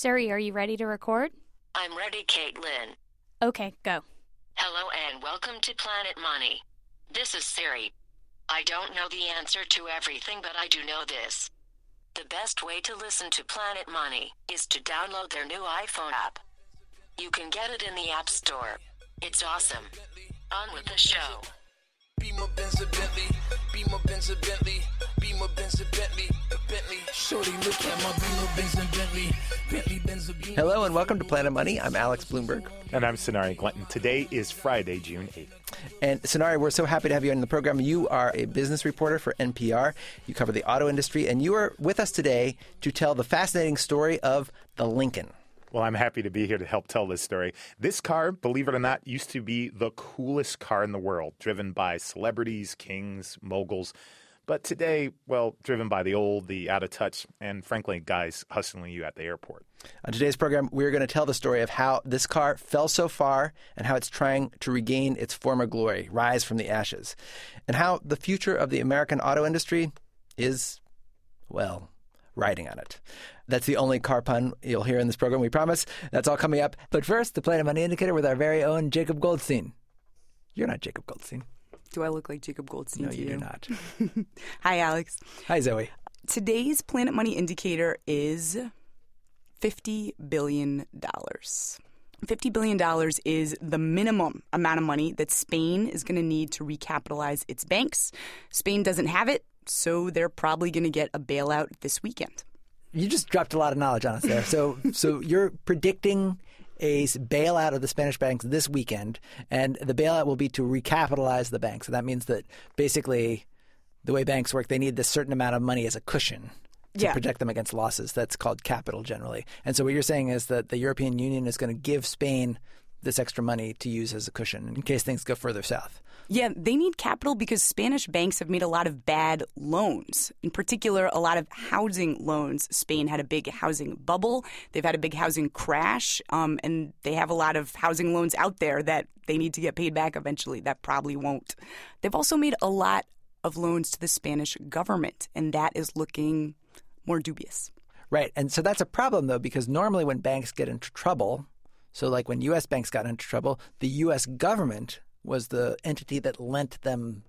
Siri, are you ready to record? I'm ready, Caitlin. Okay, go. Hello and welcome to Planet Money. This is Siri. I don't know the answer to everything, but I do know this. The best way to listen to Planet Money is to download their new iPhone app. You can get it in the App Store. It's awesome. On with the show. Beamer Benz a Bentley, Beamer Benz a Bentley, Beamer Benz a Bentley, Bentley. Shorty, look at my Beamer Benz a Bentley, Bentley Benz a Beamer. Hello and welcome to Planet Money. I'm Alex Blumberg. And I'm Sonari Glinton. Today is Friday, June 8th. And Sonari, we're so happy to have you on the program. You are a business reporter for NPR. You cover the auto industry, and you are with us today to tell the fascinating story of the Lincoln. Well, I'm happy to be here to help tell this story. This car, believe it or not, used to be the coolest car in the world, driven by celebrities, kings, moguls. But today, well, driven by the old, the out of touch, and frankly, guys hustling you at the airport. On today's program, we're going to tell the story of how this car fell so far and how it's trying to regain its former glory, rise from the ashes, and how the future of the American auto industry is, well, riding on it. That's the only car pun you'll hear in this program, we promise. That's all coming up. But first, the Planet Money Indicator with our very own Jacob Goldstein. You're not Jacob Goldstein. Do I look like Jacob Goldstein No, to you you? do not. Hi, Alex. Hi, Zoe. Today's Planet Money indicator is $50 billion. $50 billion is the minimum amount of money that Spain is going to need to recapitalize its banks. Spain doesn't have it, so they're probably going to get a bailout this weekend. You just dropped a lot of knowledge on us there. So, so you're predicting a bailout of the Spanish banks this weekend, and the bailout will be to recapitalize the banks. And that means that basically, the way banks work, they need this certain amount of money as a cushion to Yeah. protect them against losses. That's called capital generally. And so, what you're saying is that the European Union is going to give Spain this extra money to use as a cushion in case things go further south. Yeah, they need capital because Spanish banks have made a lot of bad loans. In particular, a lot of housing loans. Spain had a big housing bubble. They've had a big housing crash, um, and they have a lot of housing loans out there that they need to get paid back eventually. That probably won't. They've also made a lot of loans to the Spanish government, and that is looking more dubious. Right. And so that's a problem, though, because normally when banks get into trouble, so like when U.S. banks got into trouble, the U.S. government was the entity that lent them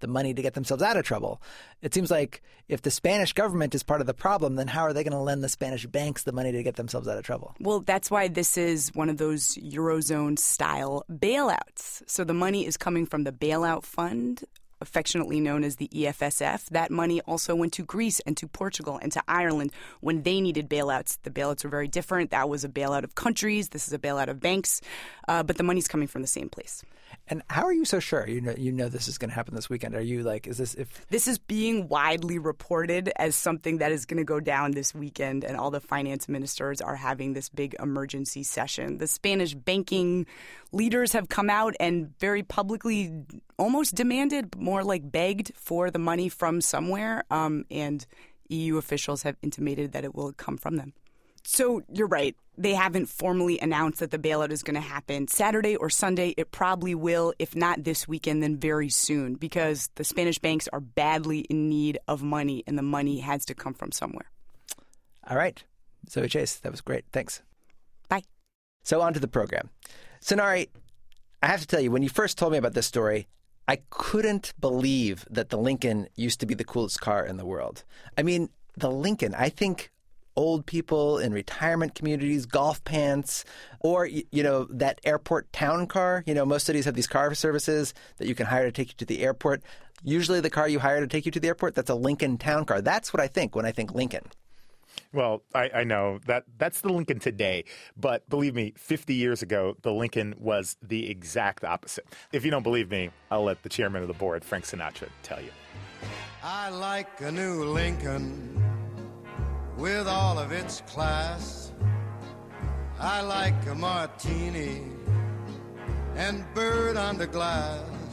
the money to get themselves out of trouble. It seems like if the Spanish government is part of the problem, then how are they going to lend the Spanish banks the money to get themselves out of trouble? Well, that's why this is one of those Eurozone style bailouts. So the money is coming from the bailout fund, affectionately known as the EFSF. That money also went to Greece and to Portugal and to Ireland when they needed bailouts. The bailouts were very different. That was a bailout of countries. This is a bailout of banks. Uh, but the money's coming from the same place. And how are you so sure? You know, you know this is going to happen this weekend. Are you like, is this if This is being widely reported as something that is going to go down this weekend, and all the finance ministers are having this big emergency session. The Spanish banking leaders have come out and very publicly almost demanded, more like begged, for the money from somewhere, um, and EU officials have intimated that it will come from them. So you're right. They haven't formally announced that the bailout is going to happen Saturday or Sunday. It probably will. If not this weekend, then very soon because the Spanish banks are badly in need of money and the money has to come from somewhere. All right. Zoe Chase, that was great. Thanks. Bye. So on to the program. Sonari, I have to tell you, when you first told me about this story, I couldn't believe that the Lincoln used to be the coolest car in the world. I mean, the Lincoln, I think old people in retirement communities, golf pants, or, you know, that airport town car. You know, most cities have these car services that you can hire to take you to the airport. Usually the car you hire to take you to the airport, that's a Lincoln town car. That's what I think when I think Lincoln. Well, I, I know that that's the Lincoln today, but believe me, 50 years ago, the Lincoln was the exact opposite. If you don't believe me, I'll let the chairman of the board, Frank Sinatra, tell you. I like a new Lincoln with all of its class. I like a martini and bird under glass.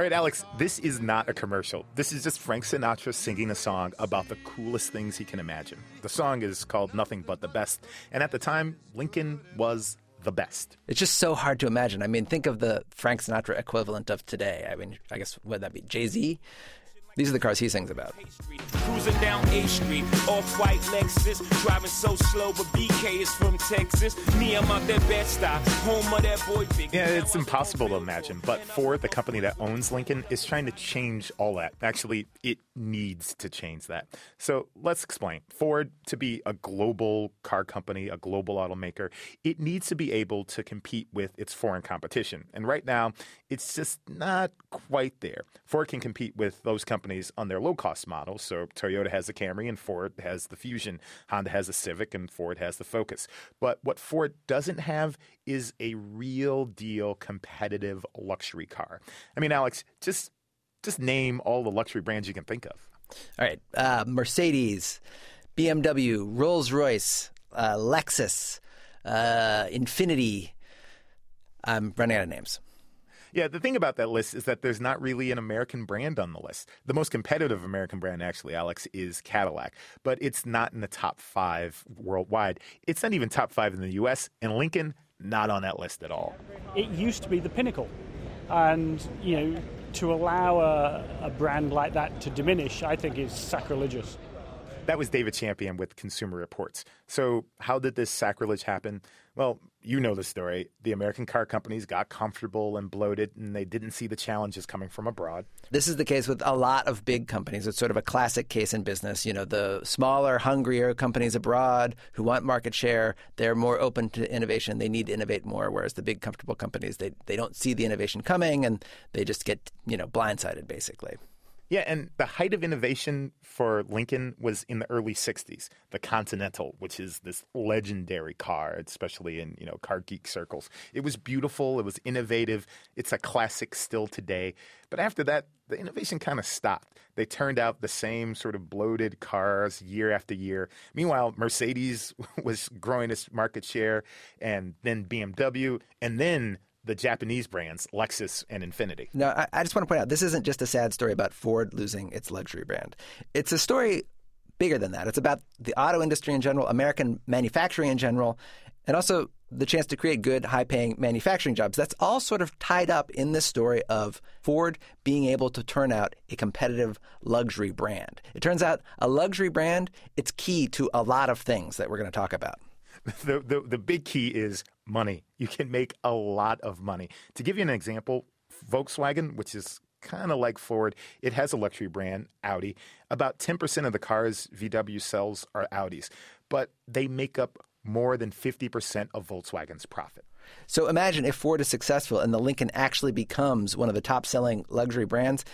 All right, Alex, this is not a commercial. This is just Frank Sinatra singing a song about the coolest things he can imagine. The song is called Nothing But the Best, and at the time, Lincoln was the best. It's just so hard to imagine. I mean, think of the Frank Sinatra equivalent of today. I mean, I guess would that be Jay Z? These are the cars he sings about. Cruising down A Street, off-white Lexus, driving so slow, but BK is from Texas. Me, I'm out that Bed-Stuy, home of that boy Big. Yeah, it's impossible to imagine, but Ford, the company that owns Lincoln, is trying to change all that. Actually, it needs to change that. So let's explain. Ford, to be a global car company, a global automaker, it needs to be able to compete with its foreign competition. And right now, it's just not quite there. Ford can compete with those companies on their low cost models. So Toyota has the Camry and Ford has the Fusion. Honda has the Civic and Ford has the Focus. But what Ford doesn't have is a real deal competitive luxury car. I mean, Alex, just just name all the luxury brands you can think of. All right, uh, Mercedes, BMW, Rolls Royce, uh, Lexus, uh, Infiniti. I'm running out of names. Yeah, the thing about that list is that there's not really an American brand on the list. The most competitive American brand, actually, Alex, is Cadillac, but it's not in the top five worldwide. It's not even top five in the U.S., and Lincoln, not on that list at all. It used to be the pinnacle. And, you know, to allow a, a brand like that to diminish, I think is sacrilegious. That was David Champion with Consumer Reports. So, how did this sacrilege happen? Well, you know the story. The American car companies got comfortable and bloated, and they didn't see the challenges coming from abroad. This is the case with a lot of big companies. It's sort of a classic case in business. You know, the smaller, hungrier companies abroad who want market share, they're more open to innovation. They need to innovate more, whereas the big, comfortable companies, they, they don't see the innovation coming and they just get, you know, blindsided, basically. Yeah, and the height of innovation for Lincoln was in the early 60s. The Continental, which is this legendary car, especially in, you know, car geek circles. It was beautiful, it was innovative. It's a classic still today. But after that, the innovation kind of stopped. They turned out the same sort of bloated cars year after year. Meanwhile, Mercedes was growing its market share and then BMW and then the Japanese brands, Lexus and Infiniti. No, I, I just want to point out this isn't just a sad story about Ford losing its luxury brand. It's a story bigger than that. It's about the auto industry in general, American manufacturing in general, and also the chance to create good, high paying manufacturing jobs. That's all sort of tied up in this story of Ford being able to turn out a competitive luxury brand. It turns out a luxury brand, it's key to a lot of things that we're going to talk about. The, the, the big key is money. You can make a lot of money. To give you an example, Volkswagen, which is kind of like Ford, it has a luxury brand, Audi. About 10% of the cars VW sells are Audis, but they make up more than 50% of Volkswagen's profit. So imagine if Ford is successful and the Lincoln actually becomes one of the top selling luxury brands.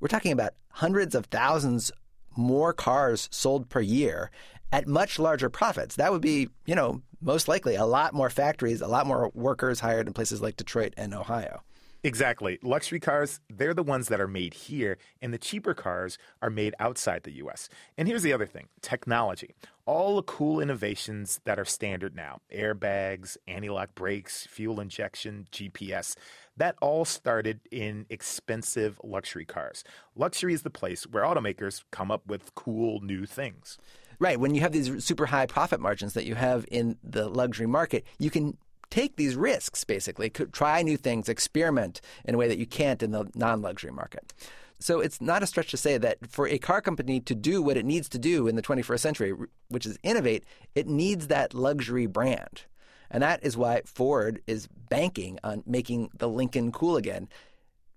We're talking about hundreds of thousands more cars sold per year at much larger profits. That would be, you know, most likely a lot more factories, a lot more workers hired in places like Detroit and Ohio. Exactly. Luxury cars, they're the ones that are made here, and the cheaper cars are made outside the US. And here's the other thing technology. All the cool innovations that are standard now airbags, anti lock brakes, fuel injection, GPS that all started in expensive luxury cars. Luxury is the place where automakers come up with cool new things. Right. When you have these super high profit margins that you have in the luxury market, you can take these risks basically, try new things, experiment in a way that you can't in the non luxury market. So it's not a stretch to say that for a car company to do what it needs to do in the 21st century, which is innovate, it needs that luxury brand. And that is why Ford is banking on making the Lincoln cool again.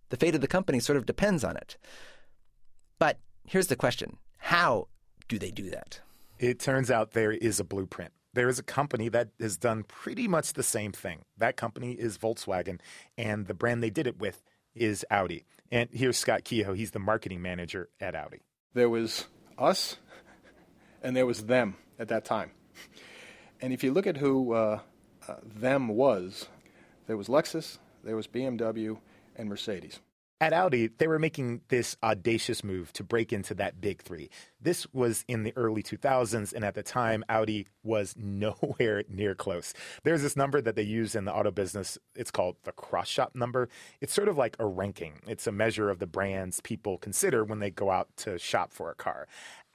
The fate of the company sort of depends on it. But here's the question how do they do that? It turns out there is a blueprint. There is a company that has done pretty much the same thing. That company is Volkswagen, and the brand they did it with is Audi. And here's Scott Keogh. He's the marketing manager at Audi. There was us, and there was them at that time. And if you look at who uh, uh, them was, there was Lexus, there was BMW, and Mercedes. At Audi, they were making this audacious move to break into that big three. This was in the early 2000s, and at the time, Audi was nowhere near close. There's this number that they use in the auto business. It's called the cross shop number. It's sort of like a ranking, it's a measure of the brands people consider when they go out to shop for a car.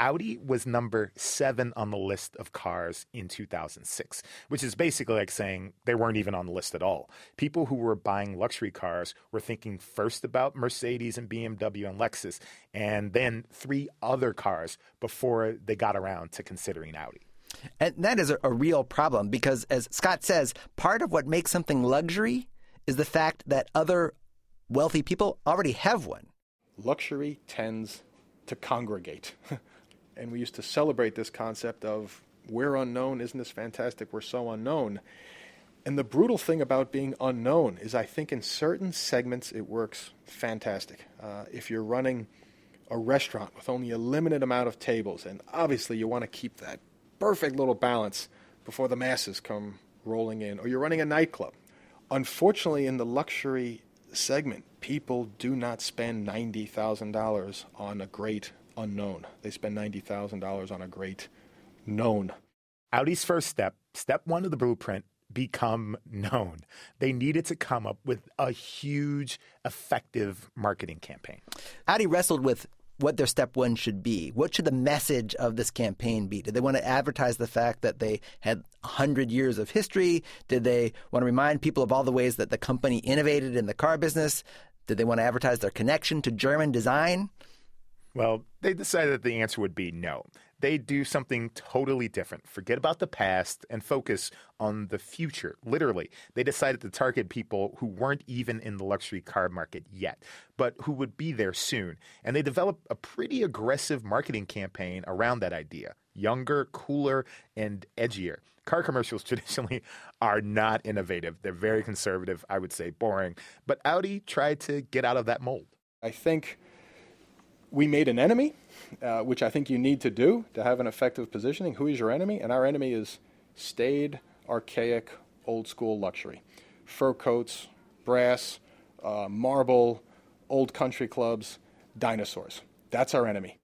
Audi was number seven on the list of cars in 2006, which is basically like saying they weren't even on the list at all. People who were buying luxury cars were thinking first about Mercedes and BMW and Lexus, and then three other cars before they got around to considering Audi. And that is a, a real problem because, as Scott says, part of what makes something luxury is the fact that other wealthy people already have one. Luxury tends to congregate. and we used to celebrate this concept of we're unknown, isn't this fantastic? We're so unknown. And the brutal thing about being unknown is I think in certain segments it works fantastic. Uh, if you're running a restaurant with only a limited amount of tables, and obviously you want to keep that perfect little balance before the masses come rolling in, or you're running a nightclub. Unfortunately, in the luxury segment, people do not spend $90,000 on a great unknown. They spend $90,000 on a great known. Audi's first step, step one of the blueprint, become known. They needed to come up with a huge, effective marketing campaign. Audi wrestled with what their step one should be. What should the message of this campaign be? Did they want to advertise the fact that they had 100 years of history? Did they want to remind people of all the ways that the company innovated in the car business? Did they want to advertise their connection to German design? Well, they decided that the answer would be no. They do something totally different. Forget about the past and focus on the future. Literally, they decided to target people who weren't even in the luxury car market yet, but who would be there soon. And they developed a pretty aggressive marketing campaign around that idea younger, cooler, and edgier. Car commercials traditionally are not innovative. They're very conservative, I would say boring. But Audi tried to get out of that mold. I think we made an enemy, uh, which I think you need to do to have an effective positioning. Who is your enemy? And our enemy is staid, archaic, old school luxury. Fur coats, brass, uh, marble, old country clubs, dinosaurs. That's our enemy.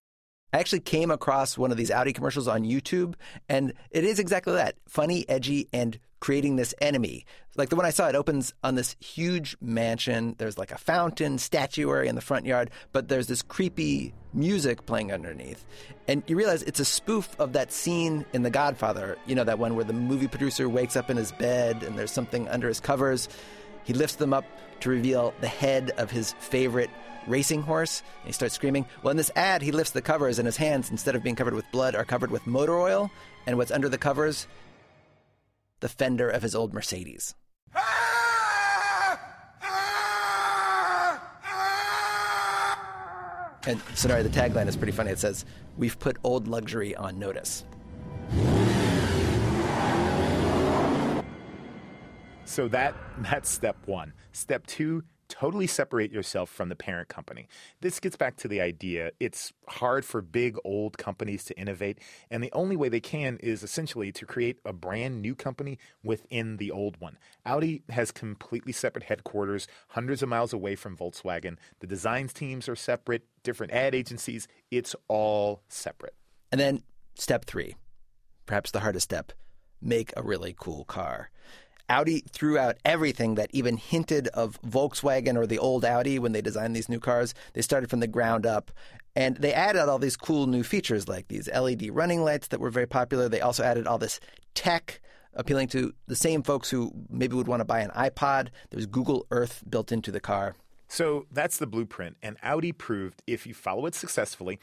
I actually came across one of these Audi commercials on YouTube, and it is exactly that funny, edgy, and creating this enemy. Like the one I saw, it opens on this huge mansion. There's like a fountain, statuary in the front yard, but there's this creepy music playing underneath. And you realize it's a spoof of that scene in The Godfather, you know, that one where the movie producer wakes up in his bed and there's something under his covers. He lifts them up to reveal the head of his favorite racing horse. And he starts screaming. Well, in this ad, he lifts the covers, and his hands, instead of being covered with blood, are covered with motor oil. And what's under the covers? The fender of his old Mercedes. And Sonari, the tagline is pretty funny. It says, We've put old luxury on notice. So that that's step one. Step two, totally separate yourself from the parent company. This gets back to the idea it's hard for big old companies to innovate, and the only way they can is essentially to create a brand new company within the old one. Audi has completely separate headquarters, hundreds of miles away from Volkswagen. The designs teams are separate, different ad agencies, it's all separate. And then step three, perhaps the hardest step make a really cool car. Audi threw out everything that even hinted of Volkswagen or the old Audi when they designed these new cars. They started from the ground up. And they added all these cool new features like these LED running lights that were very popular. They also added all this tech appealing to the same folks who maybe would want to buy an iPod. There's Google Earth built into the car. So that's the blueprint. And Audi proved if you follow it successfully,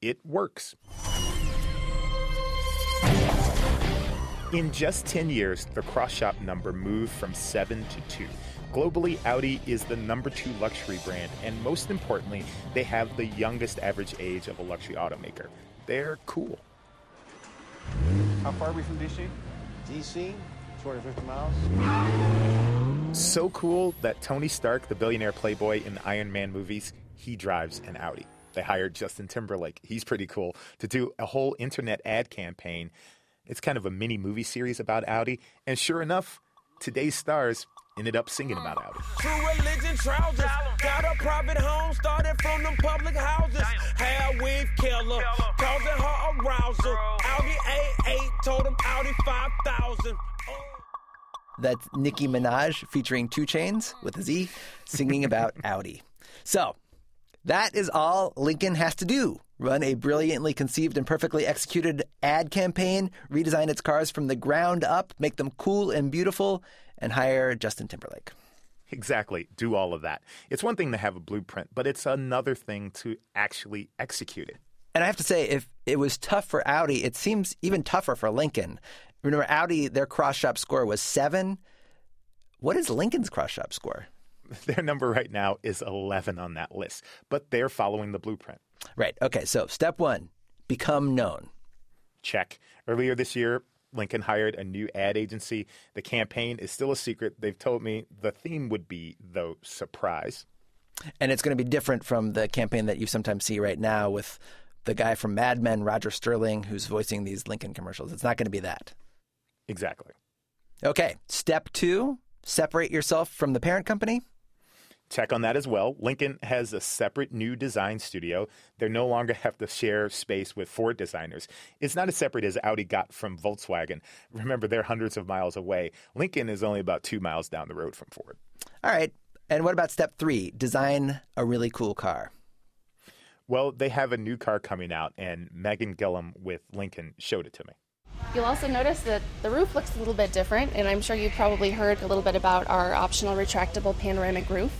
it works. In just 10 years, the cross shop number moved from 7 to 2. Globally, Audi is the number two luxury brand, and most importantly, they have the youngest average age of a luxury automaker. They're cool. How far are we from DC? DC, 250 miles. So cool that Tony Stark, the billionaire playboy in the Iron Man movies, he drives an Audi. They hired Justin Timberlake, he's pretty cool, to do a whole internet ad campaign it's kind of a mini movie series about Audi. And sure enough, today's stars ended up singing about Audi. True religion trousers. Got a private home, started from them public houses. Hair weave killer, causing her arousal. Audi A8 told him Audi 5000. That's Nicki Minaj featuring 2 Chainz with a Z singing about Audi. So, That is all Lincoln has to do. Run a brilliantly conceived and perfectly executed ad campaign, redesign its cars from the ground up, make them cool and beautiful, and hire Justin Timberlake. Exactly. Do all of that. It's one thing to have a blueprint, but it's another thing to actually execute it. And I have to say, if it was tough for Audi, it seems even tougher for Lincoln. Remember, Audi, their cross shop score was seven. What is Lincoln's cross shop score? Their number right now is 11 on that list, but they're following the blueprint. Right. Okay. So, step one become known. Check. Earlier this year, Lincoln hired a new ad agency. The campaign is still a secret. They've told me the theme would be, though, surprise. And it's going to be different from the campaign that you sometimes see right now with the guy from Mad Men, Roger Sterling, who's voicing these Lincoln commercials. It's not going to be that. Exactly. Okay. Step two separate yourself from the parent company. Check on that as well. Lincoln has a separate new design studio. They no longer have to share space with Ford designers. It's not as separate as Audi got from Volkswagen. Remember, they're hundreds of miles away. Lincoln is only about two miles down the road from Ford. All right. And what about step three? Design a really cool car. Well, they have a new car coming out, and Megan Gillum with Lincoln showed it to me. You'll also notice that the roof looks a little bit different, and I'm sure you've probably heard a little bit about our optional retractable panoramic roof.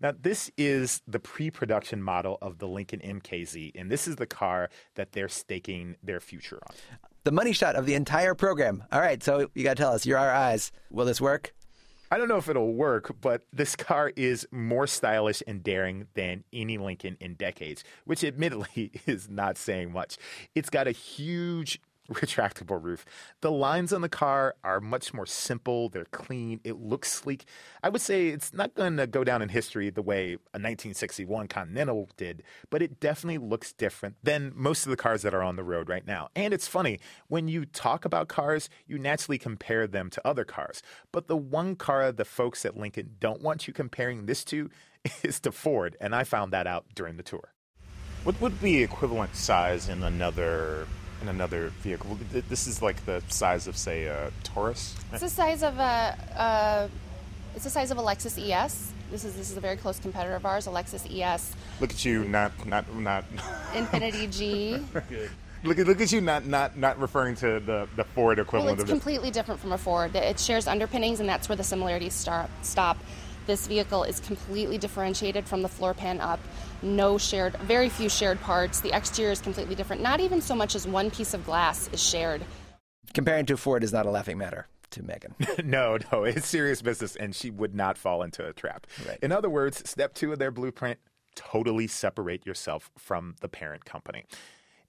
Now, this is the pre production model of the Lincoln MKZ, and this is the car that they're staking their future on. The money shot of the entire program. All right, so you got to tell us, you're our eyes. Will this work? I don't know if it'll work, but this car is more stylish and daring than any Lincoln in decades, which admittedly is not saying much. It's got a huge retractable roof. The lines on the car are much more simple, they're clean, it looks sleek. I would say it's not going to go down in history the way a 1961 Continental did, but it definitely looks different than most of the cars that are on the road right now. And it's funny, when you talk about cars, you naturally compare them to other cars. But the one car the folks at Lincoln don't want you comparing this to is to Ford, and I found that out during the tour. What would be equivalent size in another in another vehicle. This is like the size of, say, a Taurus. It's the size of a. Uh, it's the size of a Lexus ES. This is this is a very close competitor of ours, a Lexus ES. Look at you, not not not. Infiniti G. Good. Look at look at you, not not not referring to the the Ford equivalent. Well, it's completely different from a Ford. It shares underpinnings, and that's where the similarities start, stop. This vehicle is completely differentiated from the floor pan up. No shared, very few shared parts. The exterior is completely different. Not even so much as one piece of glass is shared. Comparing to Ford is not a laughing matter to Megan. no, no, it's serious business, and she would not fall into a trap. Right. In other words, step two of their blueprint totally separate yourself from the parent company.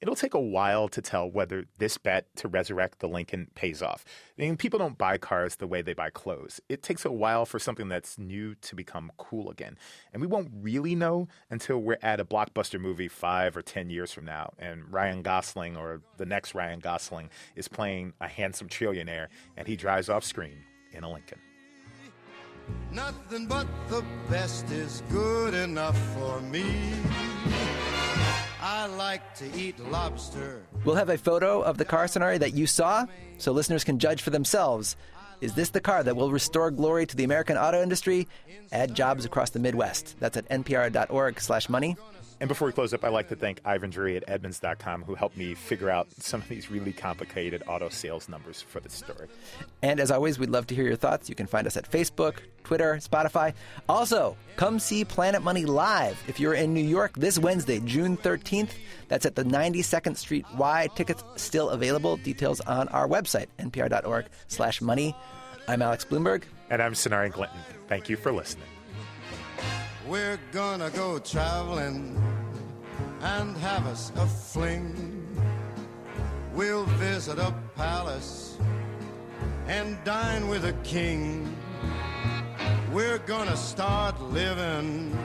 It'll take a while to tell whether this bet to resurrect the Lincoln pays off. I mean, people don't buy cars the way they buy clothes. It takes a while for something that's new to become cool again. And we won't really know until we're at a blockbuster movie five or 10 years from now, and Ryan Gosling or the next Ryan Gosling is playing a handsome trillionaire and he drives off screen in a Lincoln. Nothing but the best is good enough for me. I like to eat lobster. We'll have a photo of the car scenario that you saw so listeners can judge for themselves. Is this the car that will restore glory to the American auto industry, add jobs across the Midwest? That's at npr.org/money. And before we close up, I'd like to thank Ivan Drury at Edmunds.com who helped me figure out some of these really complicated auto sales numbers for this story. And as always, we'd love to hear your thoughts. You can find us at Facebook, Twitter, Spotify. Also, come see Planet Money live if you're in New York this Wednesday, June 13th. That's at the 92nd Street Y. Tickets still available. Details on our website, npr.org slash money. I'm Alex Blumberg. And I'm Sonari Glinton. Thank you for listening. We're gonna go traveling and have us a fling. We'll visit a palace and dine with a king. We're gonna start living.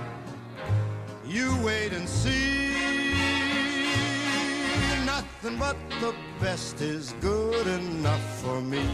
You wait and see. Nothing but the best is good enough for me.